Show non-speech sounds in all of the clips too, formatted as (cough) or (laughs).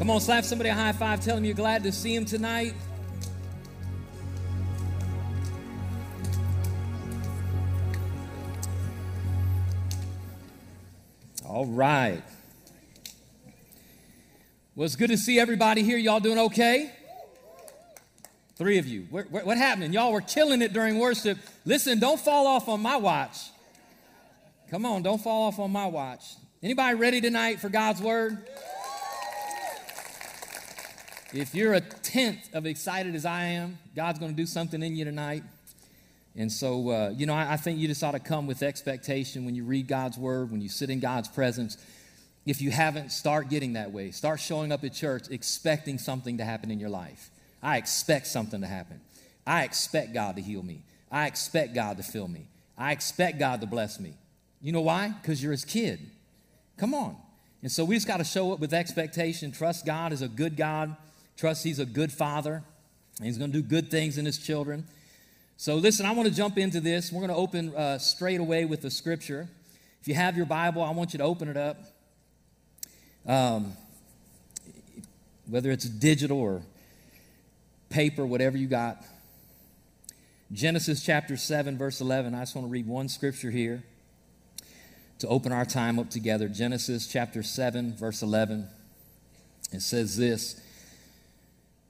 Come on, slap somebody a high five, tell them you're glad to see him tonight. All right. Well, it's good to see everybody here. Y'all doing okay? Three of you. What, what, what happened? Y'all were killing it during worship. Listen, don't fall off on my watch. Come on, don't fall off on my watch. Anybody ready tonight for God's word? If you're a tenth of excited as I am, God's going to do something in you tonight. And so, uh, you know, I, I, think you just ought to come with expectation when you read God's word, when you sit in God's presence. If you haven't, start getting that way. Start showing up at church expecting something to happen in your life. I expect something to happen. I expect God to heal me. I expect God to fill me. I expect God to bless me. You know why? Because you're his kid. Come on. And so we just got to show up with expectation. Trust God is a good God. Trust He's a good Father. And He's going to do good things in His children. So listen, I want to jump into this. We're going to open uh, straight away with the scripture. If you have your Bible, I want you to open it up. Um, whether it's digital or paper, whatever you got. Genesis chapter 7, verse 11. I just want to read one scripture here to open our time up together. Genesis chapter 7, verse 11. It says this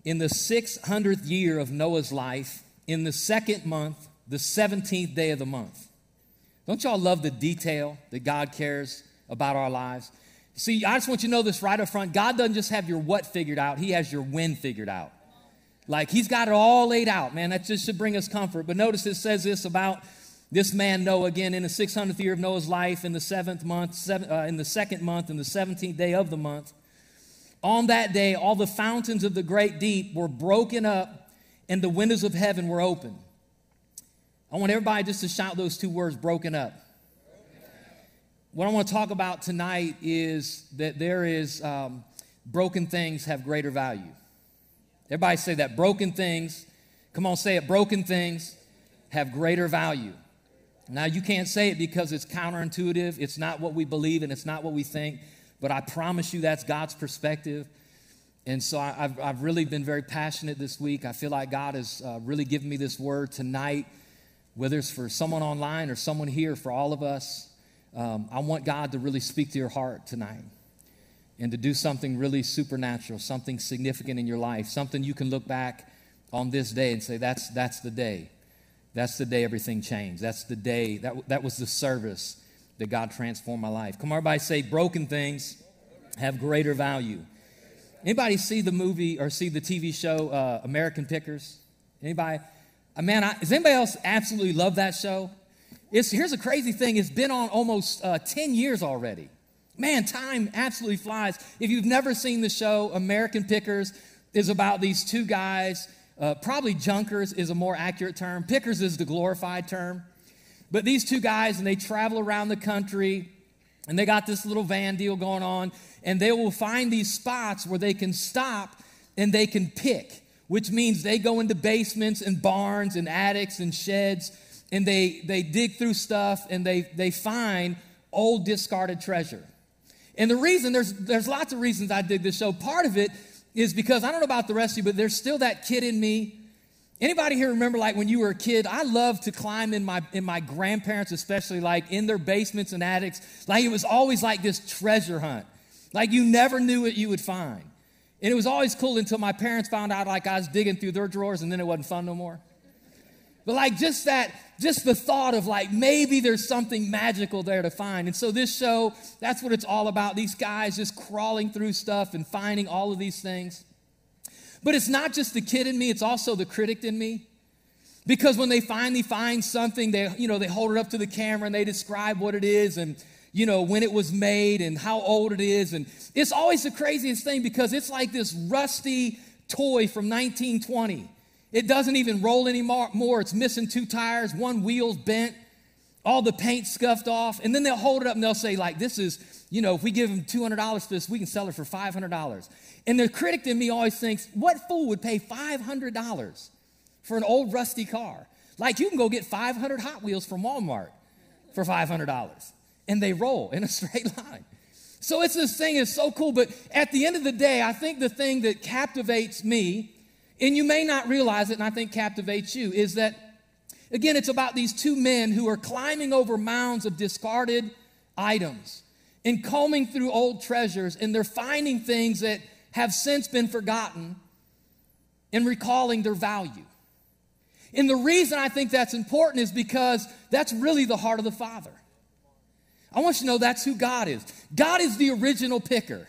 In the 600th year of Noah's life, in the second month, the 17th day of the month. Don't y'all love the detail that God cares about our lives? See, I just want you to know this right up front. God doesn't just have your what figured out, He has your when figured out. Like He's got it all laid out, man. That just should bring us comfort. But notice it says this about this man Noah again in the 600th year of Noah's life, in the seventh month, seven, uh, in the second month, in the 17th day of the month. On that day, all the fountains of the great deep were broken up and the windows of heaven were open. I want everybody just to shout those two words broken up. What I want to talk about tonight is that there is um, broken things have greater value. Everybody say that. Broken things, come on, say it. Broken things have greater value. Now, you can't say it because it's counterintuitive. It's not what we believe and it's not what we think. But I promise you that's God's perspective. And so I, have I've really been very passionate this week. I feel like God has uh, really given me this word tonight, whether it's for someone online or someone here, for all of us. Um, I want God to really speak to your heart tonight and to do something really supernatural, something significant in your life, something you can look back on this day and say, that's, that's the day. That's the day everything changed. That's the day, that, that was the service that God transformed my life. Come on, everybody say, broken things have greater value. Anybody see the movie or see the TV show uh, American Pickers? Anybody? Uh, man, I, does anybody else absolutely love that show? It's, here's a crazy thing. It's been on almost uh, 10 years already. Man, time absolutely flies. If you've never seen the show, American Pickers is about these two guys uh, probably junkers is a more accurate term. Pickers is the glorified term. But these two guys, and they travel around the country, and they got this little van deal going on, and they will find these spots where they can stop and they can pick, which means they go into basements and barns and attics and sheds, and they, they dig through stuff and they, they find old discarded treasure. And the reason, there's, there's lots of reasons I dig this show. Part of it is because I don't know about the rest of you, but there's still that kid in me. Anybody here remember like when you were a kid? I loved to climb in my in my grandparents, especially like in their basements and attics. Like it was always like this treasure hunt. Like you never knew what you would find. And it was always cool until my parents found out like I was digging through their drawers and then it wasn't fun no more. But like just that, just the thought of like maybe there's something magical there to find. And so this show, that's what it's all about. These guys just crawling through stuff and finding all of these things. But it's not just the kid in me, it's also the critic in me. Because when they finally find something, they, you know, they hold it up to the camera and they describe what it is and, you know, when it was made and how old it is. And it's always the craziest thing because it's like this rusty toy from 1920 it doesn't even roll anymore. It's missing two tires, one wheel's bent, all the paint scuffed off. And then they'll hold it up and they'll say, like, this is, you know, if we give them $200 for this, we can sell it for $500. And the critic in me always thinks, what fool would pay $500 for an old rusty car? Like, you can go get 500 Hot Wheels from Walmart for $500. And they roll in a (laughs) straight line. So it's this thing is so cool, but at the end of the day, I think the thing that captivates me, and you may not realize it, and I think captivates you, is that again, it's about these two men who are climbing over mounds of discarded items and combing through old treasures, and they're finding things that have since been forgotten in recalling their value. And the reason I think that's important is because that's really the heart of the Father. I want you to know that's who God is. God is the original picker.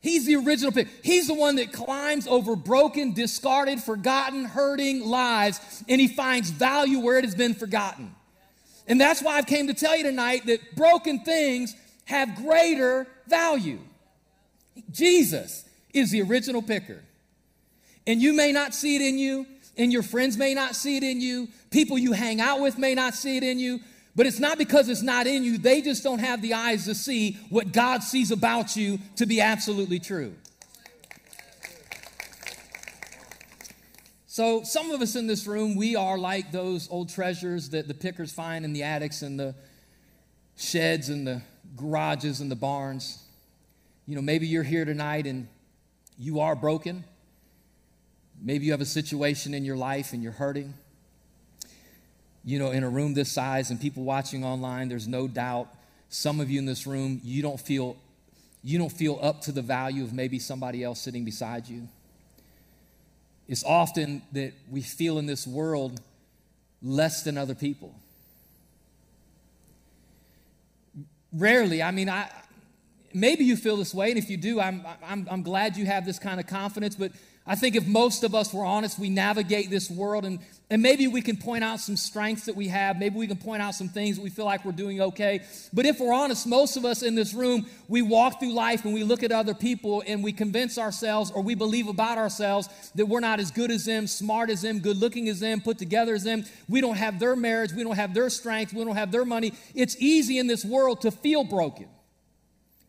He's the original picker. He's the one that climbs over broken, discarded, forgotten, hurting lives, and he finds value where it has been forgotten. And that's why I've came to tell you tonight that broken things have greater value. Jesus is the original picker. And you may not see it in you, and your friends may not see it in you, people you hang out with may not see it in you, but it's not because it's not in you. They just don't have the eyes to see what God sees about you to be absolutely true. So, some of us in this room, we are like those old treasures that the pickers find in the attics and the sheds and the garages and the barns. You know, maybe you're here tonight and you are broken. Maybe you have a situation in your life and you're hurting. You know, in a room this size and people watching online, there's no doubt some of you in this room, you don't feel you don't feel up to the value of maybe somebody else sitting beside you. It's often that we feel in this world less than other people. Rarely, I mean, I maybe you feel this way, and if you do, I'm, I'm, I'm glad you have this kind of confidence, but I think if most of us were honest, we navigate this world and, and maybe we can point out some strengths that we have. Maybe we can point out some things that we feel like we're doing okay. But if we're honest, most of us in this room, we walk through life and we look at other people and we convince ourselves or we believe about ourselves that we're not as good as them, smart as them, good looking as them, put together as them. We don't have their marriage. We don't have their strength. We don't have their money. It's easy in this world to feel broken.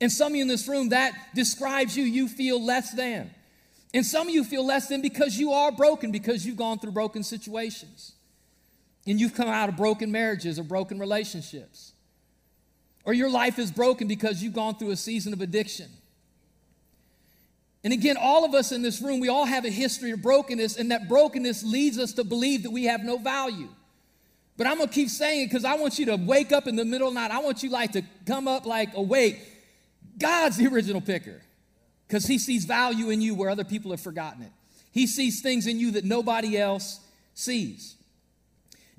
And some of you in this room, that describes you. You feel less than. And some of you feel less than because you are broken, because you've gone through broken situations. And you've come out of broken marriages or broken relationships. Or your life is broken because you've gone through a season of addiction. And again, all of us in this room, we all have a history of brokenness, and that brokenness leads us to believe that we have no value. But I'm gonna keep saying it because I want you to wake up in the middle of the night. I want you like to come up like awake. God's the original picker because he sees value in you where other people have forgotten it. He sees things in you that nobody else sees.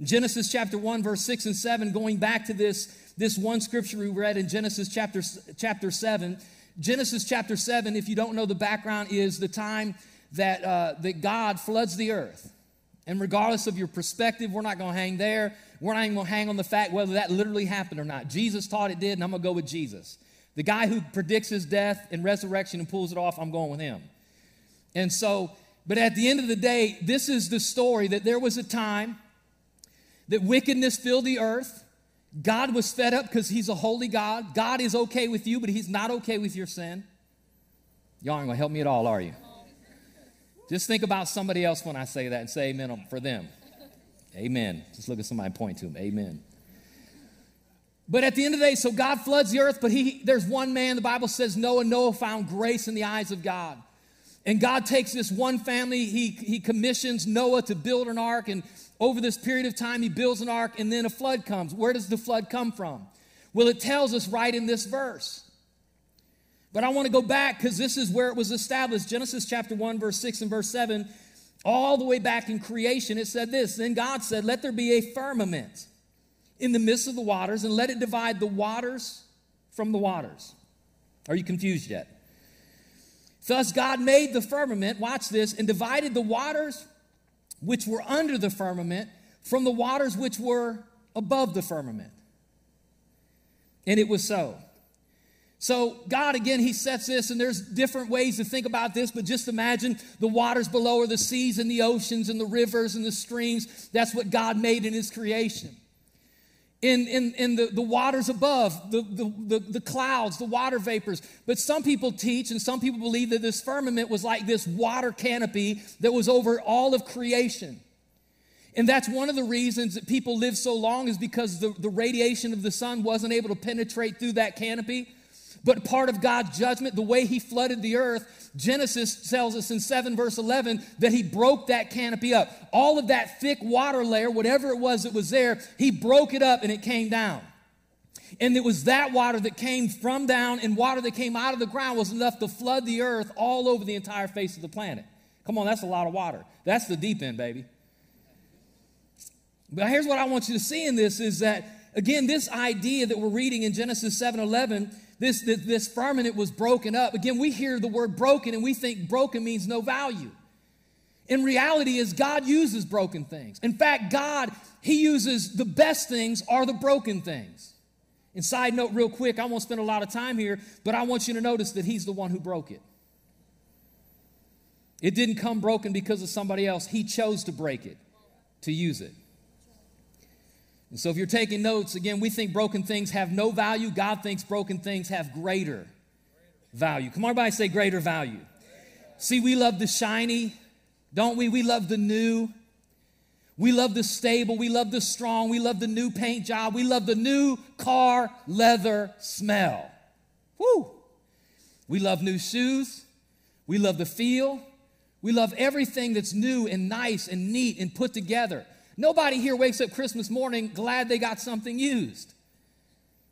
Genesis chapter 1, verse 6 and 7, going back to this, this one scripture we read in Genesis chapter, chapter 7. Genesis chapter 7, if you don't know the background, is the time that, uh, that God floods the earth. And regardless of your perspective, we're not going to hang there. We're not even going to hang on the fact whether that literally happened or not. Jesus taught it did, and I'm going to go with Jesus. The guy who predicts his death and resurrection and pulls it off, I'm going with him. And so, but at the end of the day, this is the story that there was a time that wickedness filled the earth. God was fed up because he's a holy God. God is okay with you, but he's not okay with your sin. Y'all aren't going to help me at all, are you? Just think about somebody else when I say that and say amen for them. Amen. Just look at somebody point to them. Amen. But at the end of the day, so God floods the earth, but he, there's one man, the Bible says Noah. Noah found grace in the eyes of God. And God takes this one family, he, he commissions Noah to build an ark, and over this period of time, he builds an ark, and then a flood comes. Where does the flood come from? Well, it tells us right in this verse. But I want to go back because this is where it was established. Genesis chapter 1, verse 6 and verse 7, all the way back in creation, it said this Then God said, Let there be a firmament in the midst of the waters and let it divide the waters from the waters. Are you confused yet? Thus, God made the firmament, watch this, and divided the waters which were under the firmament from the waters which were above the firmament. And it was so. So, God, again, He sets this, and there's different ways to think about this, but just imagine the waters below are the seas and the oceans and the rivers and the streams. That's what God made in His creation in, in, in the, the waters above, the, the, the, clouds, the water vapors. But some people teach and some people believe that this firmament was like this water canopy that was over all of creation. And that's one of the reasons that people live so long is because the, the radiation of the sun wasn't able to penetrate through that canopy. But part of God's judgment, the way He flooded the earth, Genesis tells us in 7 verse 11 that He broke that canopy up. All of that thick water layer, whatever it was that was there, He broke it up and it came down. And it was that water that came from down and water that came out of the ground was enough to flood the earth all over the entire face of the planet. Come on, that's a lot of water. That's the deep end, baby. But here's what I want you to see in this is that again, this idea that we're reading in Genesis 7:11, this, this, this firmament was broken up. Again, we hear the word broken and we think broken means no value. In reality, is God uses broken things. In fact, God, He uses the best things are the broken things. And side note, real quick, I won't spend a lot of time here, but I want you to notice that He's the one who broke it. It didn't come broken because of somebody else. He chose to break it, to use it. And so if you're taking notes, again, we think broken things have no value. God thinks broken things have greater value. Come on, everybody say greater value. See, we love the shiny, don't we? We love the new. We love the stable. We love the strong. We love the new paint job. We love the new car leather smell. Woo! We love new shoes. We love the feel. We love everything that's new and nice and neat and put together. Nobody here wakes up Christmas morning glad they got something used.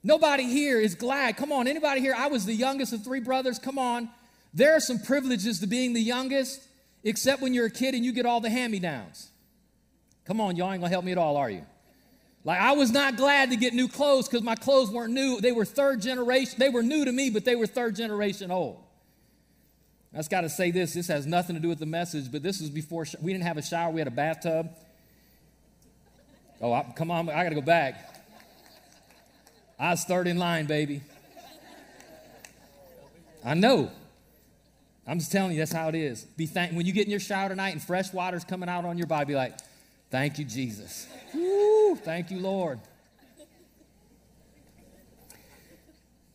Nobody here is glad. Come on, anybody here? I was the youngest of three brothers. Come on. There are some privileges to being the youngest, except when you're a kid and you get all the hand me downs. Come on, y'all ain't gonna help me at all, are you? Like, I was not glad to get new clothes because my clothes weren't new. They were third generation. They were new to me, but they were third generation old. I just got to say this. This has nothing to do with the message, but this was before we didn't have a shower. We had a bathtub. Oh, I, come on, I got to go back. I was third in line, baby. I know. I'm just telling you, that's how it is. Be thank when you get in your shower tonight and fresh water's coming out on your body, be like, thank you, Jesus. Woo, thank you, Lord.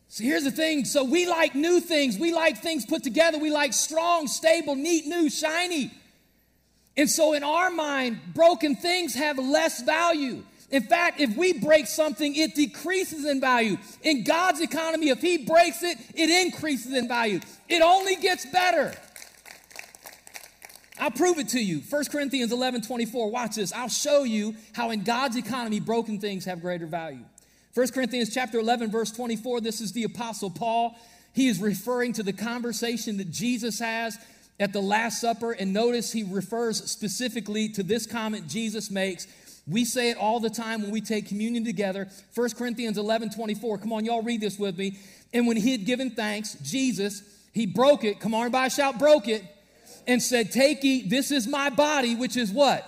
So here's the thing. So we like new things. We like things put together. We like strong, stable, neat, new, shiny. And so, in our mind, broken things have less value. In fact, if we break something, it decreases in value. In God's economy, if He breaks it, it increases in value. It only gets better. I'll prove it to you. 1 Corinthians 11 24. Watch this. I'll show you how in God's economy, broken things have greater value. 1 Corinthians chapter 11, verse 24. This is the Apostle Paul. He is referring to the conversation that Jesus has at the Last Supper, and notice he refers specifically to this comment Jesus makes. We say it all the time when we take communion together. 1 Corinthians 11 24. Come on, y'all read this with me. And when he had given thanks, Jesus, he broke it. Come on, everybody shout, broke it. And said, Take, eat, this is my body, which is what?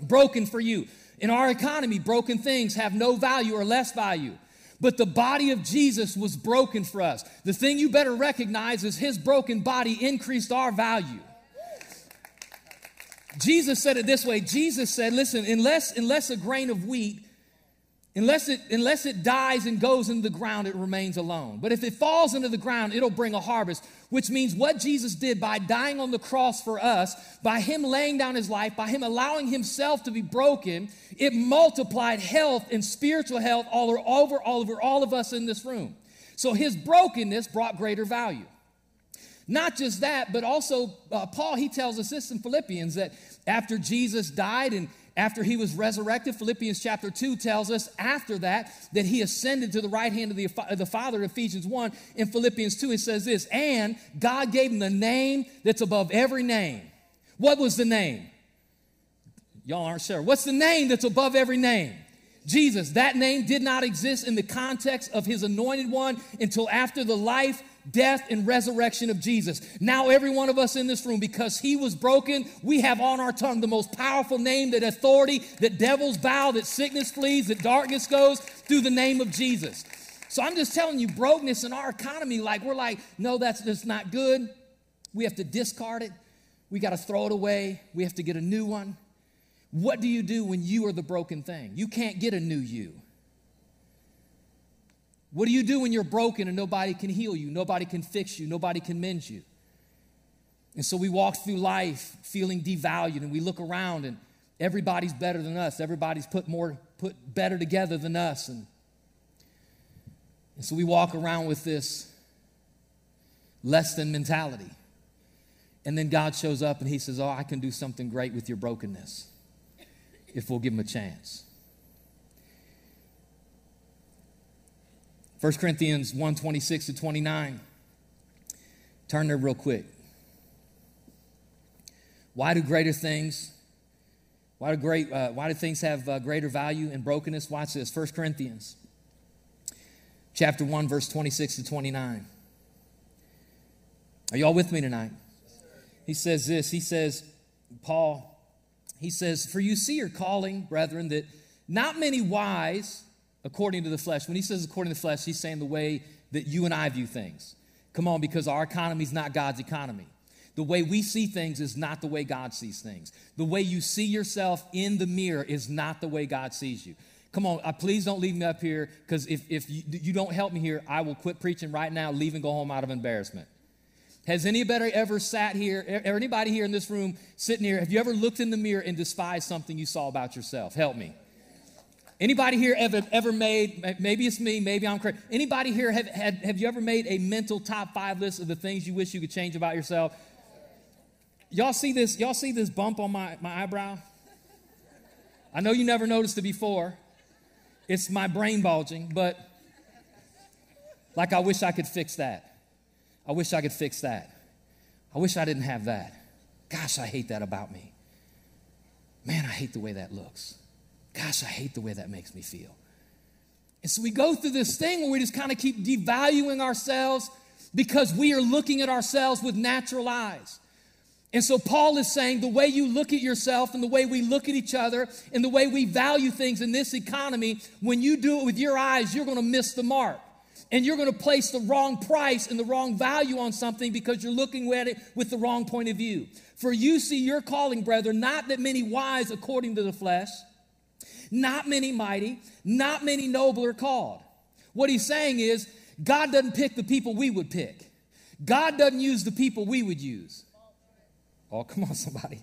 Broken for you. In our economy, broken things have no value or less value. But the body of Jesus was broken for us. The thing you better recognize is his broken body increased our value. Jesus said it this way Jesus said, listen, unless, unless a grain of wheat Unless it, unless it dies and goes into the ground, it remains alone. But if it falls into the ground, it'll bring a harvest, which means what Jesus did by dying on the cross for us, by Him laying down His life, by Him allowing Himself to be broken, it multiplied health and spiritual health all over, all over all of us in this room. So His brokenness brought greater value. Not just that, but also uh, Paul, he tells us this in Philippians that after Jesus died and after he was resurrected, Philippians chapter 2 tells us after that that he ascended to the right hand of the, of the Father, Ephesians 1. In Philippians 2, it says this, and God gave him the name that's above every name. What was the name? Y'all aren't sure. What's the name that's above every name? Jesus. That name did not exist in the context of his anointed one until after the life, death, and resurrection of Jesus. Now, every one of us in this room, because he was broken, we have on our tongue the most powerful name that authority, that devils bow, that sickness flees, that darkness goes through the name of Jesus. So I'm just telling you, brokenness in our economy, like we're like, no, that's just not good. We have to discard it. We got to throw it away. We have to get a new one. What do you do when you are the broken thing? You can't get a new you. What do you do when you're broken and nobody can heal you? Nobody can fix you. Nobody can mend you. And so we walk through life feeling devalued and we look around and everybody's better than us. Everybody's put more, put better together than us. And, and so we walk around with this less than mentality. And then God shows up and he says, Oh, I can do something great with your brokenness if we'll give him a chance. 1 Corinthians 1 26 to 29. Turn there real quick. Why do greater things, why do, great, uh, why do things have uh, greater value in brokenness? Watch this 1 Corinthians chapter 1, verse 26 to 29. Are y'all with me tonight? He says this. He says, Paul, he says, For you see your calling, brethren, that not many wise, according to the flesh. When he says according to the flesh, he's saying the way that you and I view things. Come on, because our economy is not God's economy. The way we see things is not the way God sees things. The way you see yourself in the mirror is not the way God sees you. Come on, uh, please don't leave me up here because if, if you, you don't help me here, I will quit preaching right now, leave and go home out of embarrassment. Has anybody ever sat here, or anybody here in this room sitting here, have you ever looked in the mirror and despised something you saw about yourself? Help me. Anybody here ever, ever made, maybe it's me, maybe I'm crazy. Anybody here have, have, have you ever made a mental top five list of the things you wish you could change about yourself? Y'all see this, y'all see this bump on my, my eyebrow? I know you never noticed it before. It's my brain bulging, but like I wish I could fix that. I wish I could fix that. I wish I didn't have that. Gosh, I hate that about me. Man, I hate the way that looks. Gosh, I hate the way that makes me feel. And so we go through this thing where we just kind of keep devaluing ourselves because we are looking at ourselves with natural eyes. And so Paul is saying the way you look at yourself and the way we look at each other and the way we value things in this economy, when you do it with your eyes, you're going to miss the mark and you're going to place the wrong price and the wrong value on something because you're looking at it with the wrong point of view. For you see your calling, brethren, not that many wise according to the flesh, not many mighty, not many noble are called. What he's saying is, God doesn't pick the people we would pick. God doesn't use the people we would use. Oh, come on, somebody.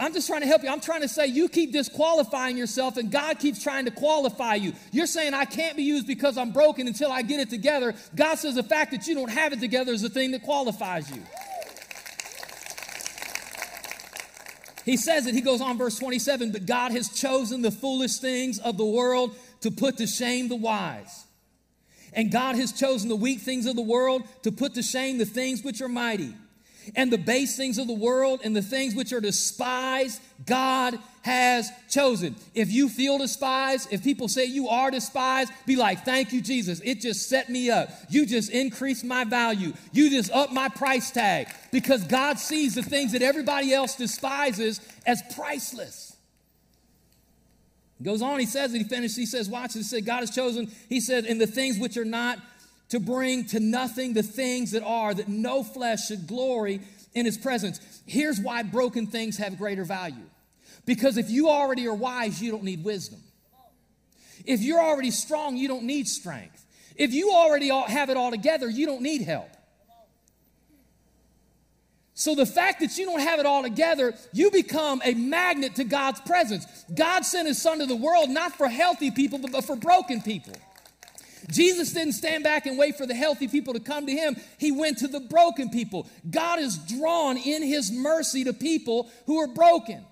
I'm just trying to help you. I'm trying to say you keep disqualifying yourself and God keeps trying to qualify you. You're saying I can't be used because I'm broken until I get it together. God says the fact that you don't have it together is the thing that qualifies you. He says it, he goes on, verse 27 But God has chosen the foolish things of the world to put to shame the wise. And God has chosen the weak things of the world to put to shame the things which are mighty and the base things of the world and the things which are despised, God has chosen. If you feel despised, if people say you are despised, be like, thank you, Jesus. It just set me up. You just increased my value. You just up my price tag because God sees the things that everybody else despises as priceless. He goes on, he says, and he finishes, he says, watch, he said, God has chosen, he said, in the things which are not to bring to nothing the things that are, that no flesh should glory in his presence. Here's why broken things have greater value. Because if you already are wise, you don't need wisdom. If you're already strong, you don't need strength. If you already have it all together, you don't need help. So the fact that you don't have it all together, you become a magnet to God's presence. God sent his son to the world not for healthy people, but for broken people. Jesus didn't stand back and wait for the healthy people to come to him. He went to the broken people. God is drawn in his mercy to people who are broken.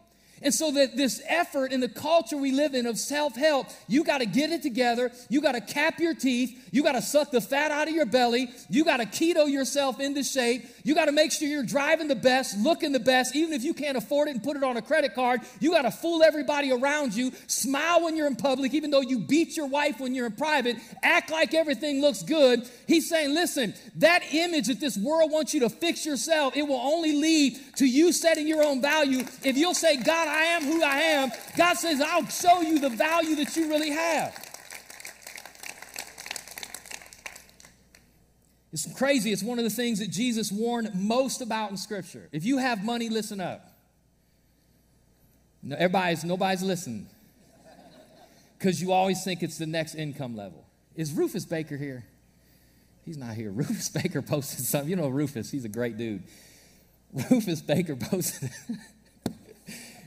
And so that this effort in the culture we live in of self-help, you got to get it together. You got to cap your teeth. You got to suck the fat out of your belly. You got to keto yourself into shape. You got to make sure you're driving the best, looking the best, even if you can't afford it and put it on a credit card. You got to fool everybody around you. Smile when you're in public, even though you beat your wife when you're in private. Act like everything looks good. He's saying, listen, that image that this world wants you to fix yourself, it will only lead to you setting your own value if you'll say, God, I am who I am, God says, I'll show you the value that you really have. It's crazy. It's one of the things that Jesus warned most about in Scripture. If you have money, listen up. No, everybody's, nobody's listening because you always think it's the next income level. Is Rufus Baker here? He's not here. (laughs) Rufus Baker posted something. You know Rufus, he's a great dude. (laughs) Rufus Baker posted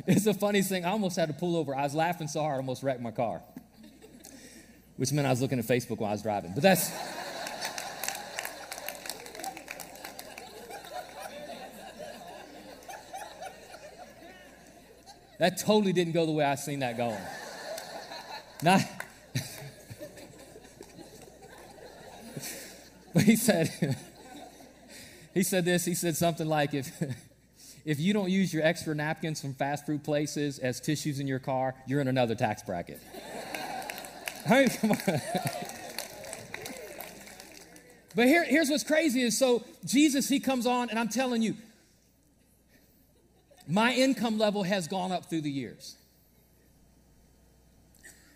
(laughs) it's the funniest thing. I almost had to pull over. I was laughing so hard, I almost wrecked my car, which meant I was looking at Facebook while I was driving. But that's. (laughs) that totally didn't go the way I seen that going. Not. (laughs) but he said, he said this. He said something like, if if you don't use your extra napkins from fast food places as tissues in your car, you're in another tax bracket. (laughs) I mean, come on. but here, here's what's crazy is so Jesus, he comes on, and I'm telling you, my income level has gone up through the years.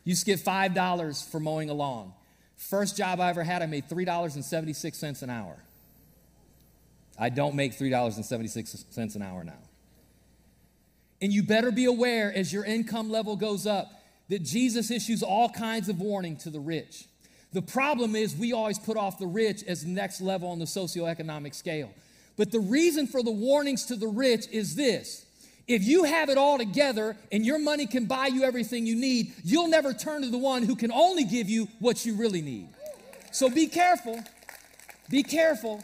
Used to get $5 for mowing a lawn. First job I ever had, I made $3.76 an hour. I don't make $3.76 an hour now. And you better be aware as your income level goes up that Jesus issues all kinds of warning to the rich. The problem is we always put off the rich as next level on the socioeconomic scale. But the reason for the warnings to the rich is this. If you have it all together and your money can buy you everything you need, you'll never turn to the one who can only give you what you really need. So be careful. Be careful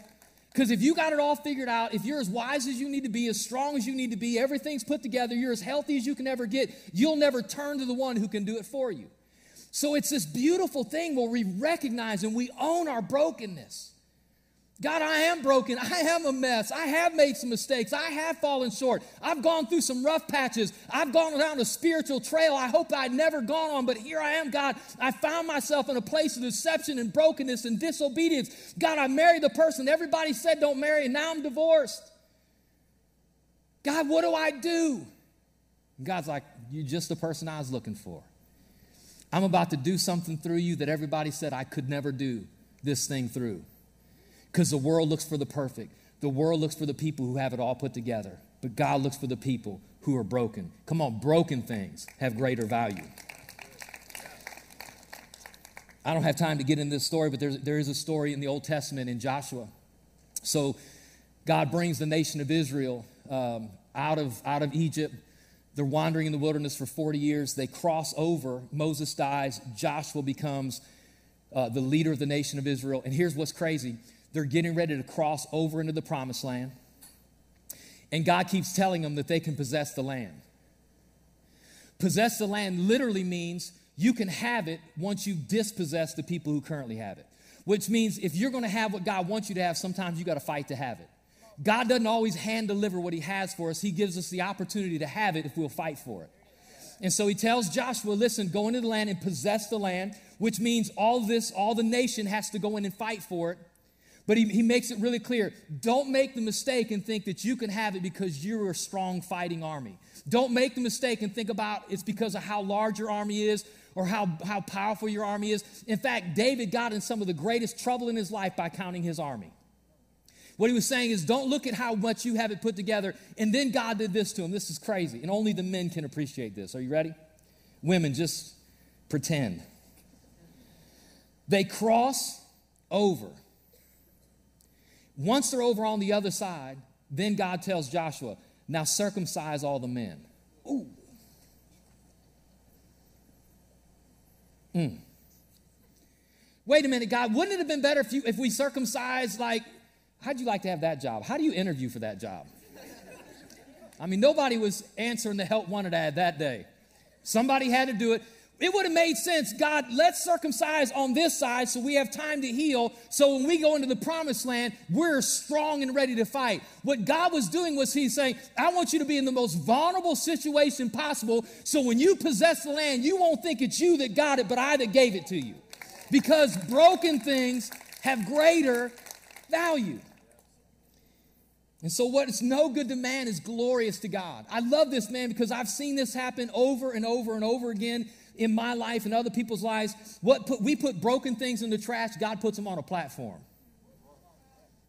because if you got it all figured out, if you're as wise as you need to be, as strong as you need to be, everything's put together, you're as healthy as you can ever get, you'll never turn to the one who can do it for you. So it's this beautiful thing where we recognize and we own our brokenness. God, I am broken. I am a mess. I have made some mistakes. I have fallen short. I've gone through some rough patches. I've gone down a spiritual trail I hope I'd never gone on, but here I am, God. I found myself in a place of deception and brokenness and disobedience. God, I married the person everybody said don't marry, and now I'm divorced. God, what do I do? And God's like, You're just the person I was looking for. I'm about to do something through you that everybody said I could never do this thing through. Because the world looks for the perfect. The world looks for the people who have it all put together. But God looks for the people who are broken. Come on, broken things have greater value. I don't have time to get into this story, but there's, there is a story in the Old Testament in Joshua. So God brings the nation of Israel um, out, of, out of Egypt. They're wandering in the wilderness for 40 years. They cross over. Moses dies. Joshua becomes uh, the leader of the nation of Israel. And here's what's crazy they're getting ready to cross over into the promised land. And God keeps telling them that they can possess the land. Possess the land literally means you can have it once you dispossess the people who currently have it. Which means if you're going to have what God wants you to have, sometimes you got to fight to have it. God doesn't always hand deliver what He has for us, He gives us the opportunity to have it if we'll fight for it. And so He tells Joshua, listen, go into the land and possess the land, which means all this, all the nation has to go in and fight for it. But he, he makes it really clear don't make the mistake and think that you can have it because you're a strong fighting army. Don't make the mistake and think about it's because of how large your army is or how, how powerful your army is. In fact, David got in some of the greatest trouble in his life by counting his army. What he was saying is, don't look at how much you have it put together. And then God did this to him. This is crazy. And only the men can appreciate this. Are you ready? Women, just pretend. They cross over once they're over on the other side, then God tells Joshua, now circumcise all the men. Ooh. Mm. Wait a minute, God, wouldn't it have been better if, you, if we circumcised, like, how'd you like to have that job? How do you interview for that job? I mean, nobody was answering the help wanted ad that day. Somebody had to do it. It would have made sense. God, let's circumcise on this side so we have time to heal. So when we go into the promised land, we're strong and ready to fight. What God was doing was He's saying, I want you to be in the most vulnerable situation possible. So when you possess the land, you won't think it's you that got it, but I that gave it to you. Because broken things have greater value. And so, what is no good to man is glorious to God. I love this, man, because I've seen this happen over and over and over again in my life and other people's lives. What put, we put broken things in the trash, God puts them on a platform.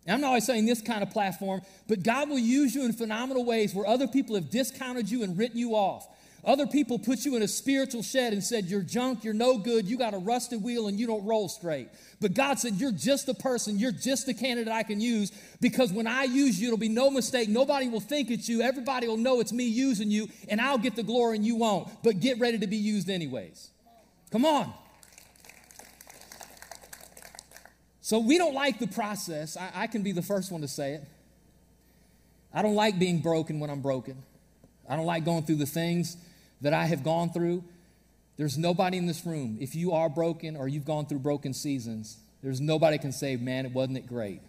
And I'm not always saying this kind of platform, but God will use you in phenomenal ways where other people have discounted you and written you off. Other people put you in a spiritual shed and said, You're junk, you're no good, you got a rusted wheel, and you don't roll straight. But God said, You're just a person, you're just a candidate I can use because when I use you, it'll be no mistake. Nobody will think it's you, everybody will know it's me using you, and I'll get the glory and you won't. But get ready to be used anyways. Come on. So we don't like the process. I, I can be the first one to say it. I don't like being broken when I'm broken. I don't like going through the things that I have gone through. There's nobody in this room, if you are broken or you've gone through broken seasons, there's nobody can say, man, it wasn't it great.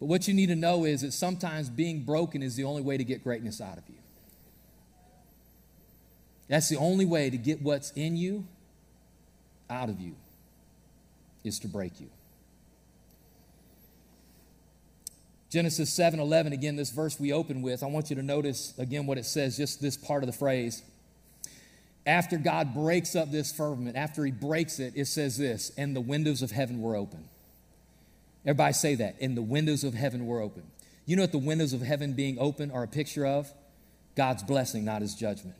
But what you need to know is that sometimes being broken is the only way to get greatness out of you. That's the only way to get what's in you out of you is to break you. Genesis 7 11, again, this verse we open with, I want you to notice again what it says, just this part of the phrase. After God breaks up this firmament, after he breaks it, it says this, and the windows of heaven were open. Everybody say that, and the windows of heaven were open. You know what the windows of heaven being open are a picture of? God's blessing, not his judgment.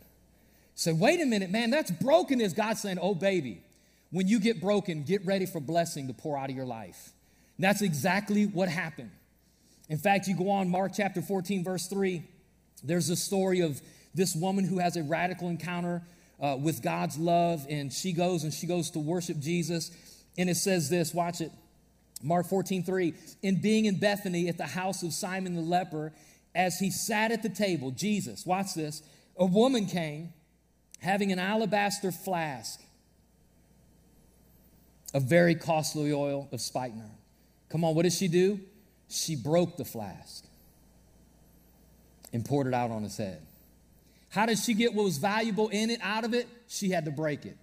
So, wait a minute, man, that's brokenness. God's saying, oh, baby, when you get broken, get ready for blessing to pour out of your life. And that's exactly what happened. In fact, you go on, Mark chapter 14, verse 3, there's a story of this woman who has a radical encounter uh, with God's love, and she goes and she goes to worship Jesus. And it says this watch it. Mark 14, 3. In being in Bethany at the house of Simon the leper, as he sat at the table, Jesus, watch this, a woman came having an alabaster flask of very costly oil of spikenard. Come on, what does she do? She broke the flask and poured it out on his head. How did she get what was valuable in it out of it? She had to break it.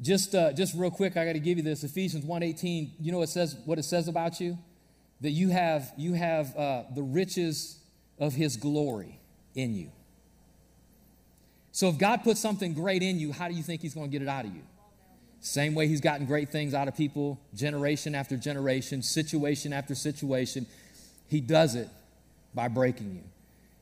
Just, uh, just real quick, I got to give you this. Ephesians 1.18, you know what it says, what it says about you? That you have, you have uh, the riches of his glory in you. So if God puts something great in you, how do you think he's going to get it out of you? Same way he's gotten great things out of people, generation after generation, situation after situation. He does it by breaking you.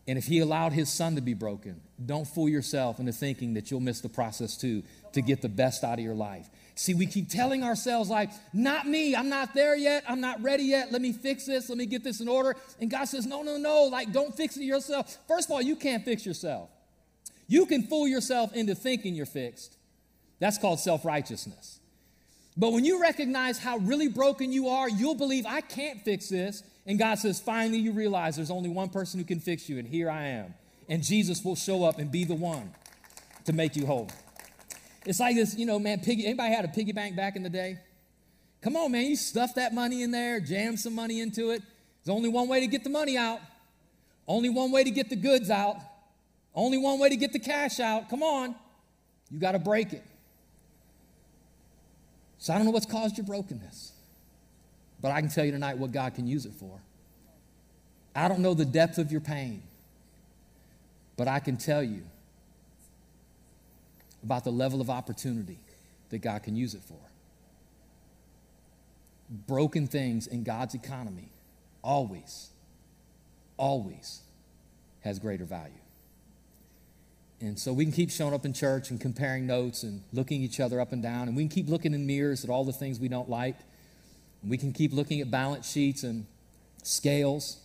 And if he allowed his son to be broken, don't fool yourself into thinking that you'll miss the process too to get the best out of your life. See, we keep telling ourselves, like, not me, I'm not there yet, I'm not ready yet, let me fix this, let me get this in order. And God says, no, no, no, like, don't fix it yourself. First of all, you can't fix yourself. You can fool yourself into thinking you're fixed. That's called self righteousness. But when you recognize how really broken you are, you'll believe, I can't fix this. And God says, finally, you realize there's only one person who can fix you, and here I am. And Jesus will show up and be the one to make you whole. It's like this, you know, man, piggy, anybody had a piggy bank back in the day? Come on, man, you stuff that money in there, jam some money into it. There's only one way to get the money out, only one way to get the goods out, only one way to get the cash out. Come on, you got to break it. So I don't know what's caused your brokenness, but I can tell you tonight what God can use it for. I don't know the depth of your pain, but I can tell you about the level of opportunity that God can use it for. Broken things in God's economy always, always has greater value. And so we can keep showing up in church and comparing notes and looking each other up and down. And we can keep looking in mirrors at all the things we don't like. And we can keep looking at balance sheets and scales.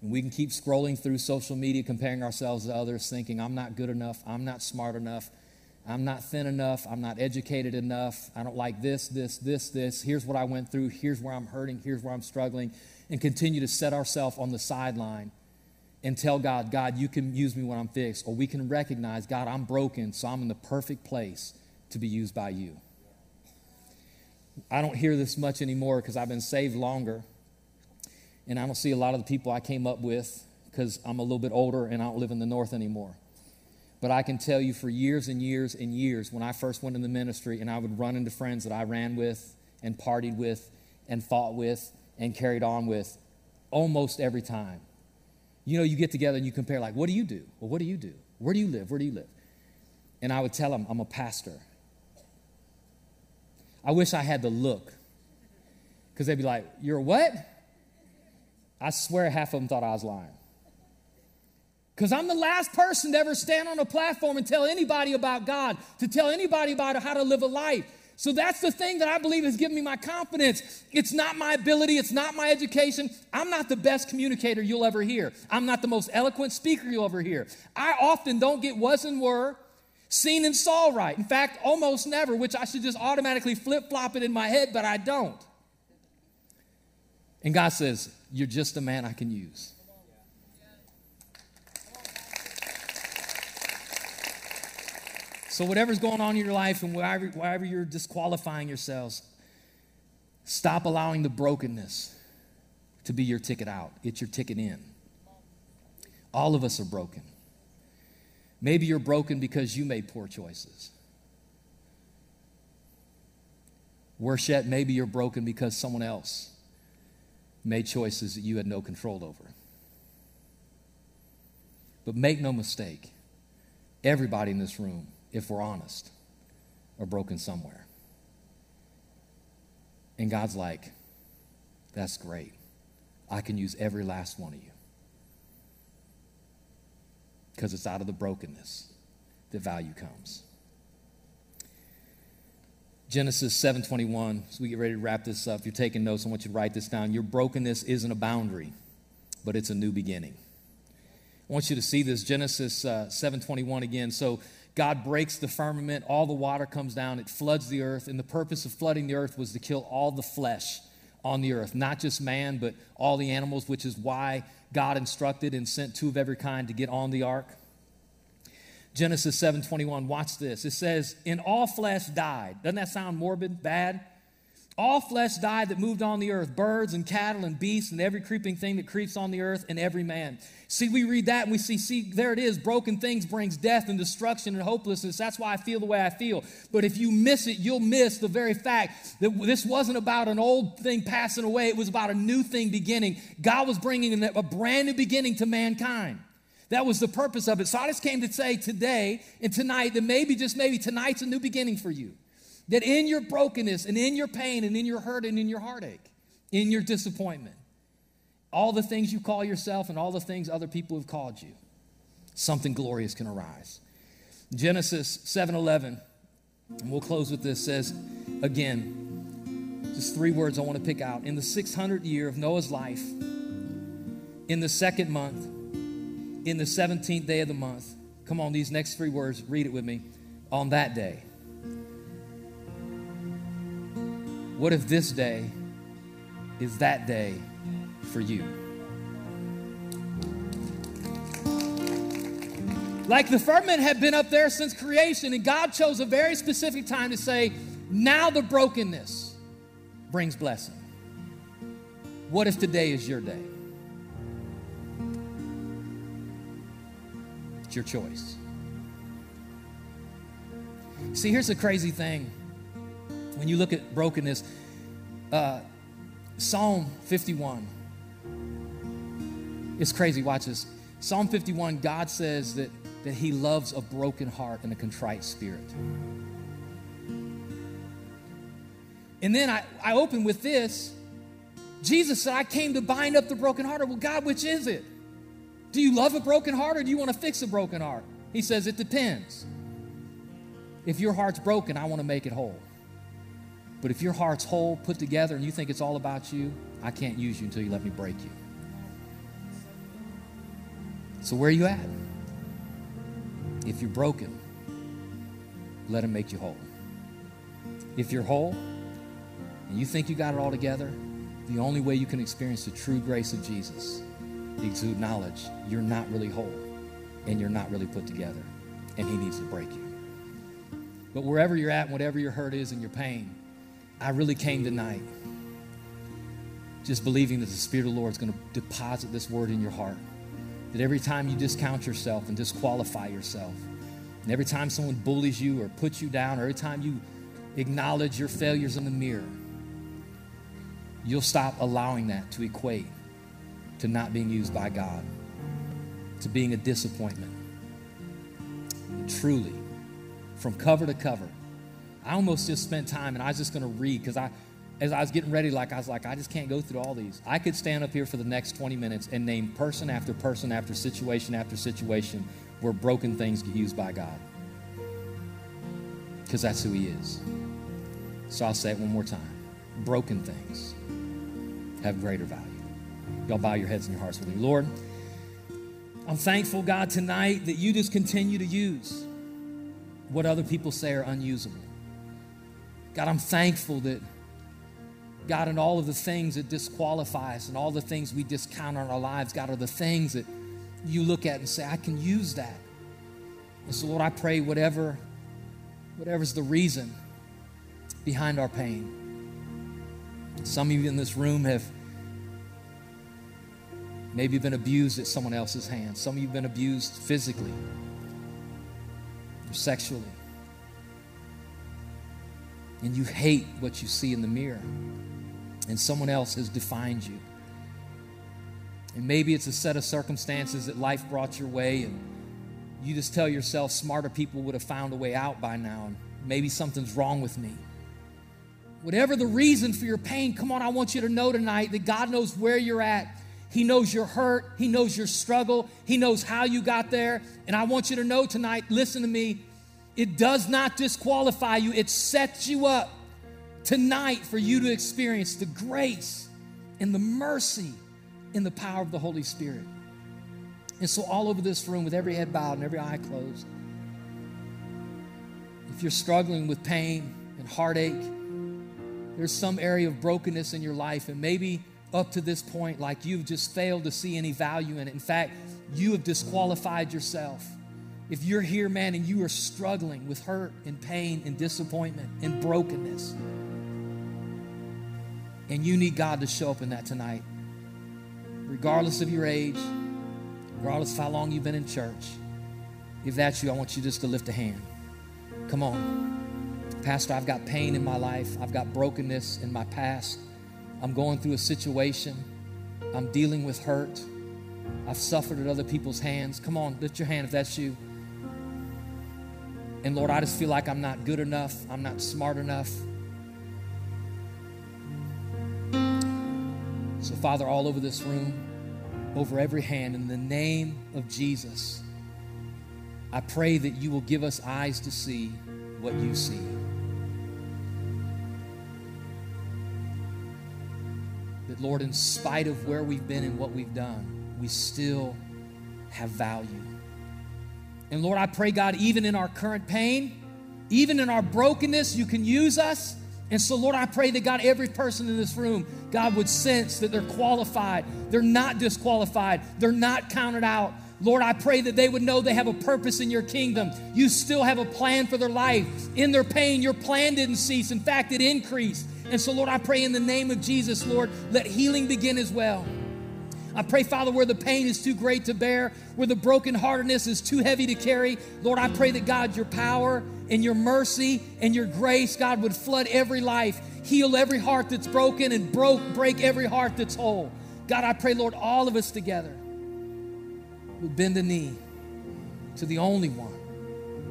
And we can keep scrolling through social media, comparing ourselves to others, thinking, I'm not good enough, I'm not smart enough, I'm not thin enough, I'm not educated enough, I don't like this, this, this, this. Here's what I went through, here's where I'm hurting, here's where I'm struggling, and continue to set ourselves on the sideline and tell God, God, you can use me when I'm fixed. Or we can recognize, God, I'm broken, so I'm in the perfect place to be used by you. I don't hear this much anymore because I've been saved longer. And I don't see a lot of the people I came up with because I'm a little bit older and I don't live in the north anymore. But I can tell you for years and years and years, when I first went in the ministry and I would run into friends that I ran with and partied with and fought with and carried on with almost every time you know, you get together and you compare, like, what do you do? Well, what do you do? Where do you live? Where do you live? And I would tell them, I'm a pastor. I wish I had the look. Because they'd be like, You're what? I swear half of them thought I was lying. Because I'm the last person to ever stand on a platform and tell anybody about God, to tell anybody about how to live a life. So that's the thing that I believe has given me my confidence. It's not my ability, it's not my education. I'm not the best communicator you'll ever hear. I'm not the most eloquent speaker you'll ever hear. I often don't get was and were, seen and saw right. In fact, almost never, which I should just automatically flip flop it in my head, but I don't. And God says, You're just a man I can use. So, whatever's going on in your life and wherever, wherever you're disqualifying yourselves, stop allowing the brokenness to be your ticket out. It's your ticket in. All of us are broken. Maybe you're broken because you made poor choices. Worse yet, maybe you're broken because someone else made choices that you had no control over. But make no mistake, everybody in this room if we're honest, are broken somewhere. And God's like, that's great. I can use every last one of you. Because it's out of the brokenness that value comes. Genesis 7:21. So we get ready to wrap this up. If you're taking notes, I want you to write this down. Your brokenness isn't a boundary, but it's a new beginning. I want you to see this Genesis uh, 7:21 again. So God breaks the firmament, all the water comes down, it floods the earth, and the purpose of flooding the earth was to kill all the flesh on the earth, not just man, but all the animals, which is why God instructed and sent two of every kind to get on the ark. Genesis 7:21, watch this. It says, "In all flesh died." Doesn't that sound morbid, bad? All flesh died that moved on the earth birds and cattle and beasts and every creeping thing that creeps on the earth and every man. See, we read that and we see, see, there it is. Broken things brings death and destruction and hopelessness. That's why I feel the way I feel. But if you miss it, you'll miss the very fact that this wasn't about an old thing passing away, it was about a new thing beginning. God was bringing a brand new beginning to mankind. That was the purpose of it. So I just came to say today and tonight that maybe, just maybe, tonight's a new beginning for you. That in your brokenness and in your pain and in your hurt and in your heartache, in your disappointment, all the things you call yourself and all the things other people have called you, something glorious can arise. Genesis 7:11, and we'll close with this says again, just three words I want to pick out. In the 600th year of Noah's life, in the second month, in the 17th day of the month, come on, these next three words, read it with me. On that day, What if this day is that day for you? Like the firmament had been up there since creation, and God chose a very specific time to say, now the brokenness brings blessing. What if today is your day? It's your choice. See, here's the crazy thing when you look at brokenness, uh, Psalm 51. It's crazy. Watch this. Psalm 51, God says that, that He loves a broken heart and a contrite spirit. And then I, I open with this. Jesus said, I came to bind up the broken heart. Well, God, which is it? Do you love a broken heart or do you want to fix a broken heart? He says, It depends. If your heart's broken, I want to make it whole. But if your heart's whole, put together, and you think it's all about you, I can't use you until you let me break you. So, where are you at? If you're broken, let Him make you whole. If you're whole and you think you got it all together, the only way you can experience the true grace of Jesus is to acknowledge you're not really whole and you're not really put together, and He needs to break you. But wherever you're at, whatever your hurt is and your pain, I really came tonight just believing that the Spirit of the Lord is going to deposit this word in your heart. That every time you discount yourself and disqualify yourself, and every time someone bullies you or puts you down, or every time you acknowledge your failures in the mirror, you'll stop allowing that to equate to not being used by God, to being a disappointment. Truly, from cover to cover, I almost just spent time and I was just going to read because I, as I was getting ready, like I was like, I just can't go through all these. I could stand up here for the next 20 minutes and name person after person after situation after situation where broken things get used by God. Because that's who He is. So I'll say it one more time. Broken things have greater value. Y'all bow your heads and your hearts with me. Lord, I'm thankful, God, tonight that you just continue to use what other people say are unusable. God, I'm thankful that, God, in all of the things that disqualify us and all the things we discount on our lives, God, are the things that you look at and say, I can use that. And so, Lord, I pray whatever, whatever's the reason behind our pain. Some of you in this room have maybe been abused at someone else's hands. Some of you have been abused physically or sexually. And you hate what you see in the mirror. And someone else has defined you. And maybe it's a set of circumstances that life brought your way, and you just tell yourself smarter people would have found a way out by now, and maybe something's wrong with me. Whatever the reason for your pain, come on, I want you to know tonight that God knows where you're at. He knows your hurt. He knows your struggle. He knows how you got there. And I want you to know tonight, listen to me, it does not disqualify you, it sets you up tonight for you to experience the grace and the mercy and the power of the Holy Spirit. And so, all over this room, with every head bowed and every eye closed, if you're struggling with pain and heartache, there's some area of brokenness in your life, and maybe up to this point, like you've just failed to see any value in it. In fact, you have disqualified yourself. If you're here, man, and you are struggling with hurt and pain and disappointment and brokenness, and you need God to show up in that tonight, regardless of your age, regardless of how long you've been in church, if that's you, I want you just to lift a hand. Come on. Pastor, I've got pain in my life, I've got brokenness in my past. I'm going through a situation. I'm dealing with hurt. I've suffered at other people's hands. Come on, lift your hand if that's you. And Lord, I just feel like I'm not good enough. I'm not smart enough. So, Father, all over this room, over every hand, in the name of Jesus, I pray that you will give us eyes to see what you see. That, Lord, in spite of where we've been and what we've done, we still have value. And Lord, I pray, God, even in our current pain, even in our brokenness, you can use us. And so, Lord, I pray that God, every person in this room, God would sense that they're qualified. They're not disqualified. They're not counted out. Lord, I pray that they would know they have a purpose in your kingdom. You still have a plan for their life. In their pain, your plan didn't cease. In fact, it increased. And so, Lord, I pray in the name of Jesus, Lord, let healing begin as well. I pray, Father, where the pain is too great to bear, where the brokenheartedness is too heavy to carry, Lord, I pray that God, your power and your mercy and your grace, God, would flood every life, heal every heart that's broken, and broke, break every heart that's whole. God, I pray, Lord, all of us together would bend the knee to the only one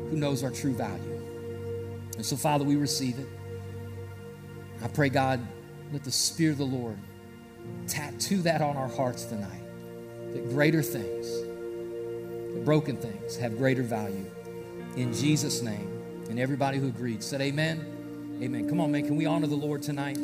who knows our true value. And so, Father, we receive it. I pray, God, let the Spirit of the Lord tattoo that on our hearts tonight. That greater things, the broken things, have greater value. In Jesus' name. And everybody who agreed said, Amen. Amen. Come on, man. Can we honor the Lord tonight?